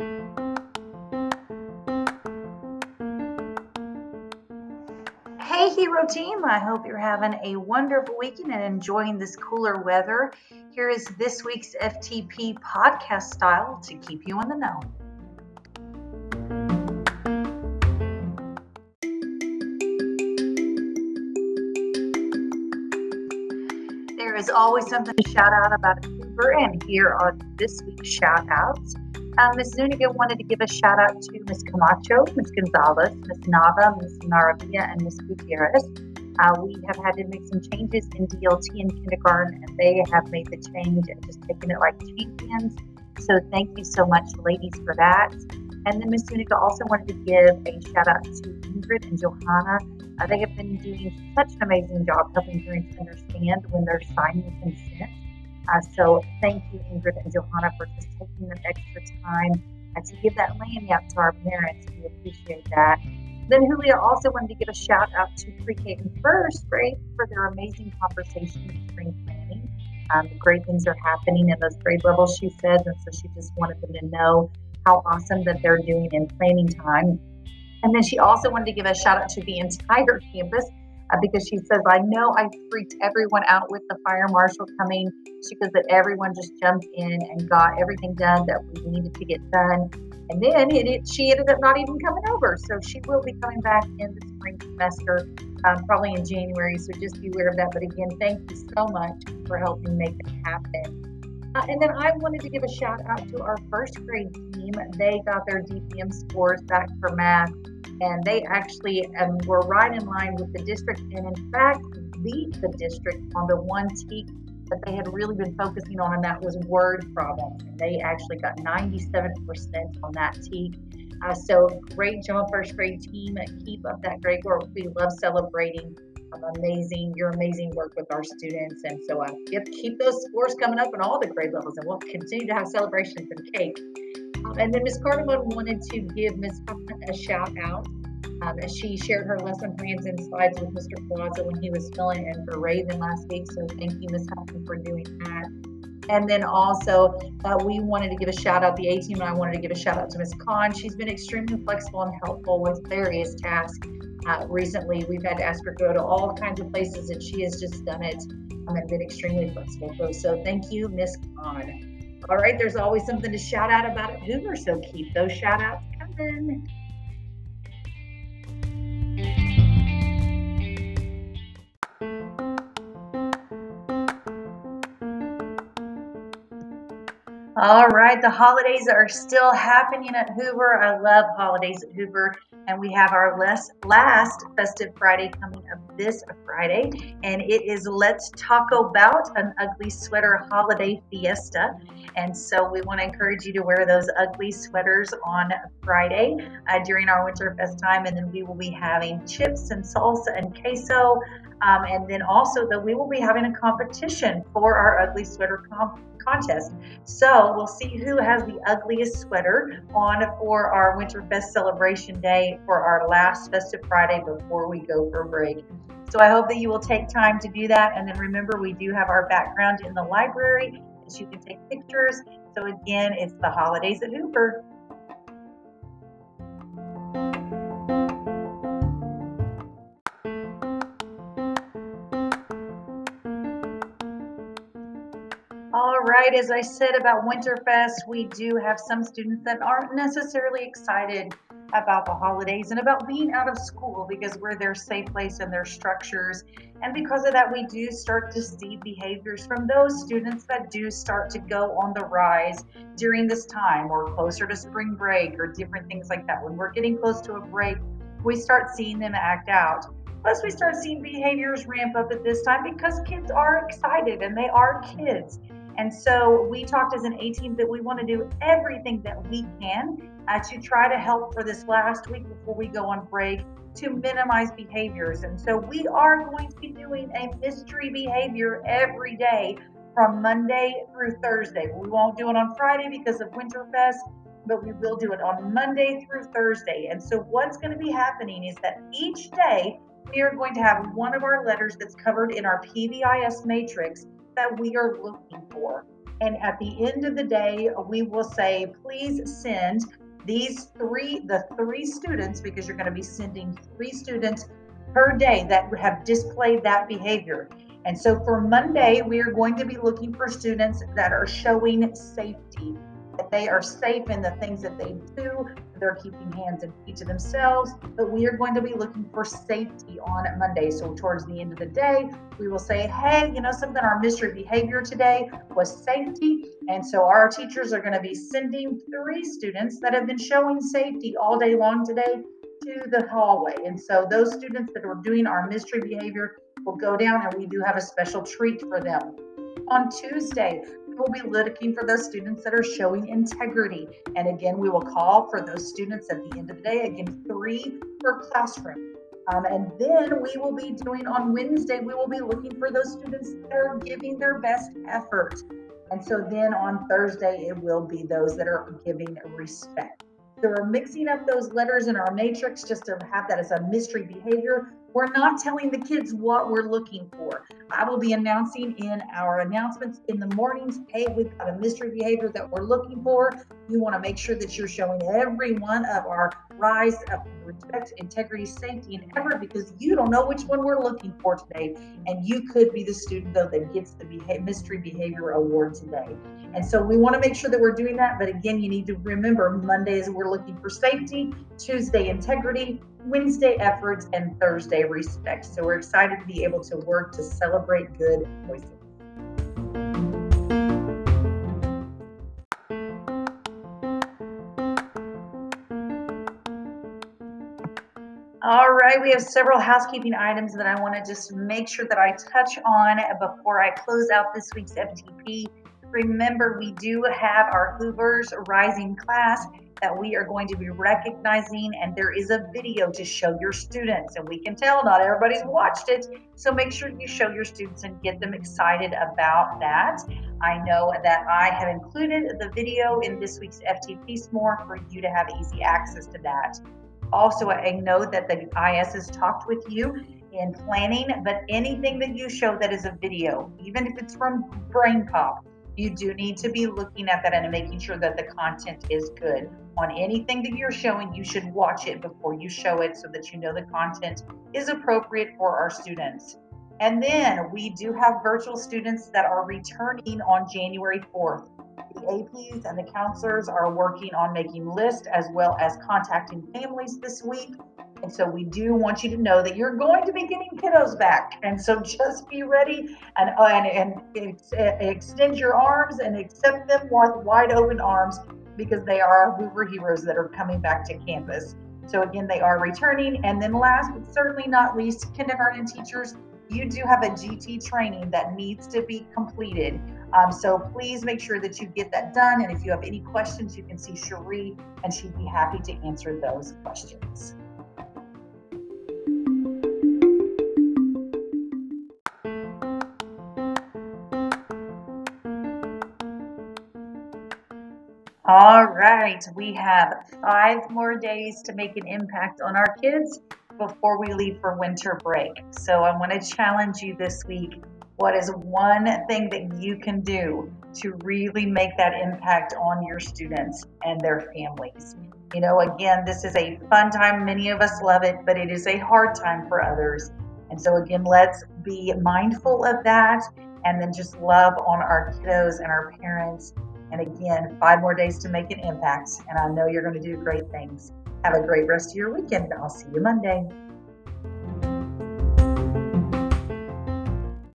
Hey, Hero Team, I hope you're having a wonderful weekend and enjoying this cooler weather. Here is this week's FTP podcast style to keep you in the know. There is always something to shout out about Hoover, and here are this week's shout outs. Uh, Ms. Zuniga wanted to give a shout out to Ms. Camacho, Ms. Gonzalez, Ms. Nava, Ms. Naravia, and Ms. Gutierrez. Uh, we have had to make some changes in DLT in kindergarten, and they have made the change and just taken it like champions. So thank you so much, ladies, for that. And then Ms. Zuniga also wanted to give a shout out to Ingrid and Johanna. Uh, they have been doing such an amazing job helping parents understand when they're signing consent. Uh, so thank you, Ingrid and Johanna, for just taking the extra time uh, to give that laying out to our parents. We appreciate that. Then Julia also wanted to give a shout out to pre-K and first grade for their amazing conversation in spring planning. Um, great things are happening in those grade levels, she says, and so she just wanted them to know how awesome that they're doing in planning time. And then she also wanted to give a shout out to the entire campus because she says, I know I freaked everyone out with the fire marshal coming. She says that everyone just jumped in and got everything done that we needed to get done. And then it, she ended up not even coming over. So she will be coming back in the spring semester, um, probably in January. So just be aware of that. But again, thank you so much for helping make it happen. Uh, and then I wanted to give a shout out to our first grade team. They got their DPM scores back for math and they actually um, were right in line with the district and in fact beat the district on the one TEK that they had really been focusing on and that was word problems and they actually got 97% on that TEK uh, so great job first grade team. Keep up that great work. We love celebrating. Um, amazing. Your amazing work with our students. And so uh, keep, those scores coming up in all the grade levels and we'll continue to have celebrations and cake. And then Ms. Cardamone wanted to give Ms. Huffman a shout out um, as she shared her lesson plans and slides with Mr. Plaza when he was filling in for Raven last week. So thank you, Ms. Huffman, for doing that. And then also, uh, we wanted to give a shout out, the A team, and I wanted to give a shout out to Ms. Khan. She's been extremely flexible and helpful with various tasks. Uh, recently, we've had to ask her to go to all kinds of places, and she has just done it um, and been extremely flexible. So, thank you, Ms. Khan. All right, there's always something to shout out about at Hoover, so keep those shout outs coming. All right, the holidays are still happening at Hoover. I love holidays at Hoover. And we have our last, festive Friday coming up this Friday. And it is Let's Talk About an Ugly Sweater Holiday Fiesta. And so we want to encourage you to wear those ugly sweaters on Friday uh, during our Winter Fest time. And then we will be having chips and salsa and queso. Um, and then also that we will be having a competition for our ugly sweater comp contest. So we'll see who has the ugliest sweater on for our Winterfest celebration day for our last festive Friday before we go for a break. So I hope that you will take time to do that. And then remember, we do have our background in the library that you can take pictures. So again, it's the holidays at Hoover. Right, as I said about Winterfest, we do have some students that aren't necessarily excited about the holidays and about being out of school because we're their safe place and their structures. And because of that, we do start to see behaviors from those students that do start to go on the rise during this time or closer to spring break or different things like that. When we're getting close to a break, we start seeing them act out. Plus, we start seeing behaviors ramp up at this time because kids are excited and they are kids. And so we talked as an A team that we want to do everything that we can uh, to try to help for this last week before we go on break to minimize behaviors. And so we are going to be doing a mystery behavior every day from Monday through Thursday. We won't do it on Friday because of Winterfest, but we will do it on Monday through Thursday. And so what's going to be happening is that each day we are going to have one of our letters that's covered in our PBIS matrix that we are looking for. And at the end of the day, we will say, please send these three, the three students, because you're going to be sending three students per day that have displayed that behavior. And so for Monday, we are going to be looking for students that are showing safety, that they are safe in the things that they do, they're keeping hands and feet to themselves, but we are going to be looking for safety on Monday. So towards the end of the day, we will say, hey, you know, something our mystery behavior today was safety. And so our teachers are going to be sending three students that have been showing safety all day long today to the hallway. And so those students that are doing our mystery behavior will go down and we do have a special treat for them. On Tuesday, we'll be looking for those students that are showing integrity. And again, we will call for those students at the end of the day, again, three per classroom. Um, and then we will be doing on Wednesday, we will be looking for those students that are giving their best effort. And so then on Thursday, it will be those that are giving respect. So we're mixing up those letters in our matrix just to have that as a mystery behavior. We're not telling the kids what we're looking for. I will be announcing in our announcements in the mornings hey, we've got a mystery behavior that we're looking for. You want to make sure that you're showing every one of our rise of respect, integrity, safety, and effort because you don't know which one we're looking for today. And you could be the student, though, that gets the mystery behavior award today. And so we want to make sure that we're doing that. But again, you need to remember Mondays we're looking for safety, Tuesday, integrity, Wednesday efforts, and Thursday respect. So we're excited to be able to work to celebrate good voices. All right, we have several housekeeping items that I want to just make sure that I touch on before I close out this week's FTP. Remember, we do have our Hoovers Rising class that we are going to be recognizing, and there is a video to show your students. And we can tell not everybody's watched it, so make sure you show your students and get them excited about that. I know that I have included the video in this week's FTP Smore for you to have easy access to that. Also, I know that the IS has talked with you in planning, but anything that you show that is a video, even if it's from BrainPop, you do need to be looking at that and making sure that the content is good. On anything that you're showing, you should watch it before you show it so that you know the content is appropriate for our students. And then we do have virtual students that are returning on January 4th. The APs and the counselors are working on making lists as well as contacting families this week and so we do want you to know that you're going to be getting kiddos back. And so just be ready and, uh, and, and extend your arms and accept them with wide open arms because they are Hoover heroes that are coming back to campus. So again, they are returning. And then last but certainly not least, kindergarten teachers, you do have a GT training that needs to be completed. Um, so please make sure that you get that done. And if you have any questions, you can see Cherie and she'd be happy to answer those questions. Right, we have five more days to make an impact on our kids before we leave for winter break. So I want to challenge you this week. What is one thing that you can do to really make that impact on your students and their families? You know, again, this is a fun time. Many of us love it, but it is a hard time for others. And so, again, let's be mindful of that and then just love on our kiddos and our parents and again, five more days to make an impact. And I know you're going to do great things. Have a great rest of your weekend. I'll see you Monday.